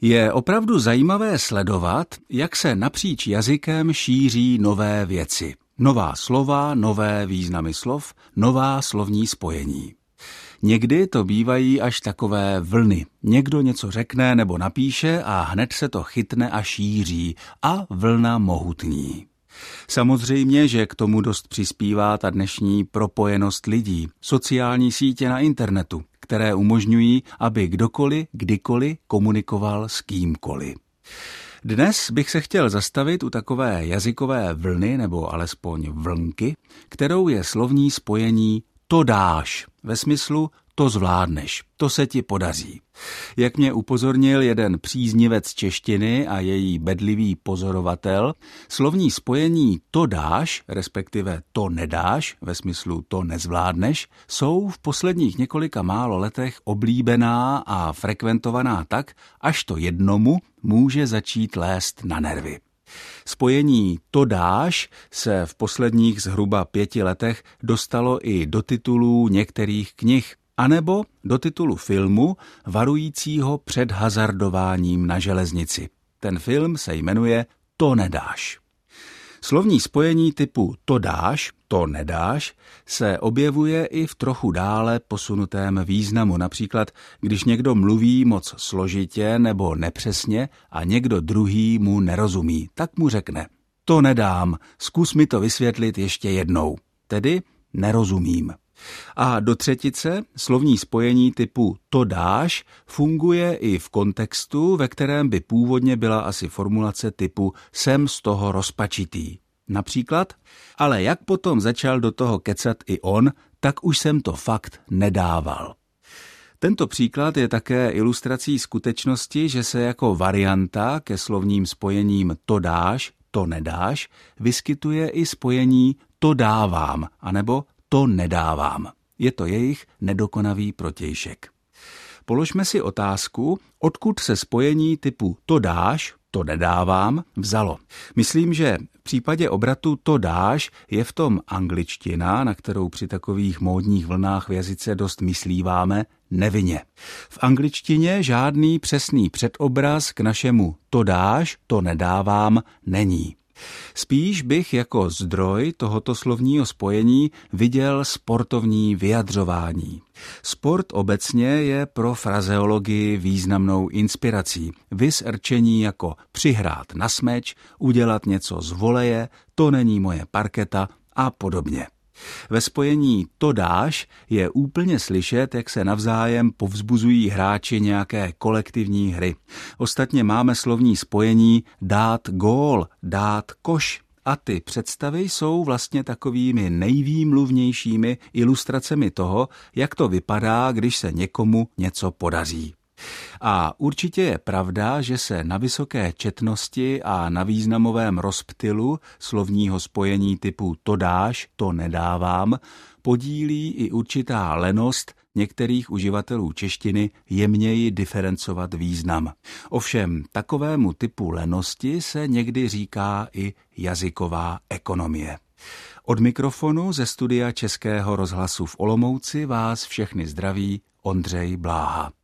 Je opravdu zajímavé sledovat, jak se napříč jazykem šíří nové věci. Nová slova, nové významy slov, nová slovní spojení. Někdy to bývají až takové vlny. Někdo něco řekne nebo napíše a hned se to chytne a šíří a vlna mohutní. Samozřejmě, že k tomu dost přispívá ta dnešní propojenost lidí, sociální sítě na internetu, které umožňují, aby kdokoliv, kdykoliv komunikoval s kýmkoliv. Dnes bych se chtěl zastavit u takové jazykové vlny nebo alespoň vlnky, kterou je slovní spojení to dáš, ve smyslu to zvládneš, to se ti podaří. Jak mě upozornil jeden příznivec češtiny a její bedlivý pozorovatel, slovní spojení to dáš, respektive to nedáš, ve smyslu to nezvládneš, jsou v posledních několika málo letech oblíbená a frekventovaná tak, až to jednomu může začít lést na nervy. Spojení to dáš se v posledních zhruba pěti letech dostalo i do titulů některých knih, anebo do titulu filmu varujícího před hazardováním na železnici. Ten film se jmenuje To nedáš. Slovní spojení typu to dáš, to nedáš se objevuje i v trochu dále posunutém významu. Například, když někdo mluví moc složitě nebo nepřesně a někdo druhý mu nerozumí, tak mu řekne to nedám, zkus mi to vysvětlit ještě jednou. Tedy nerozumím. A do třetice slovní spojení typu to dáš funguje i v kontextu, ve kterém by původně byla asi formulace typu jsem z toho rozpačitý. Například, ale jak potom začal do toho kecat i on, tak už jsem to fakt nedával. Tento příklad je také ilustrací skutečnosti, že se jako varianta ke slovním spojením to dáš, to nedáš, vyskytuje i spojení to dávám, anebo to nedávám. Je to jejich nedokonavý protějšek. Položme si otázku, odkud se spojení typu to dáš, to nedávám, vzalo. Myslím, že v případě obratu to dáš je v tom angličtina, na kterou při takových módních vlnách v jazyce dost myslíváme, nevinně. V angličtině žádný přesný předobraz k našemu to dáš, to nedávám není. Spíš bych jako zdroj tohoto slovního spojení viděl sportovní vyjadřování. Sport obecně je pro frazeologii významnou inspirací. Vys rčení jako přihrát na smeč, udělat něco z voleje, to není moje parketa a podobně. Ve spojení to dáš je úplně slyšet, jak se navzájem povzbuzují hráči nějaké kolektivní hry. Ostatně máme slovní spojení dát gól, dát koš. A ty představy jsou vlastně takovými nejvýmluvnějšími ilustracemi toho, jak to vypadá, když se někomu něco podaří. A určitě je pravda, že se na vysoké četnosti a na významovém rozptylu slovního spojení typu to dáš, to nedávám, podílí i určitá lenost některých uživatelů češtiny jemněji diferencovat význam. Ovšem, takovému typu lenosti se někdy říká i jazyková ekonomie. Od mikrofonu ze studia Českého rozhlasu v Olomouci vás všechny zdraví Ondřej Bláha.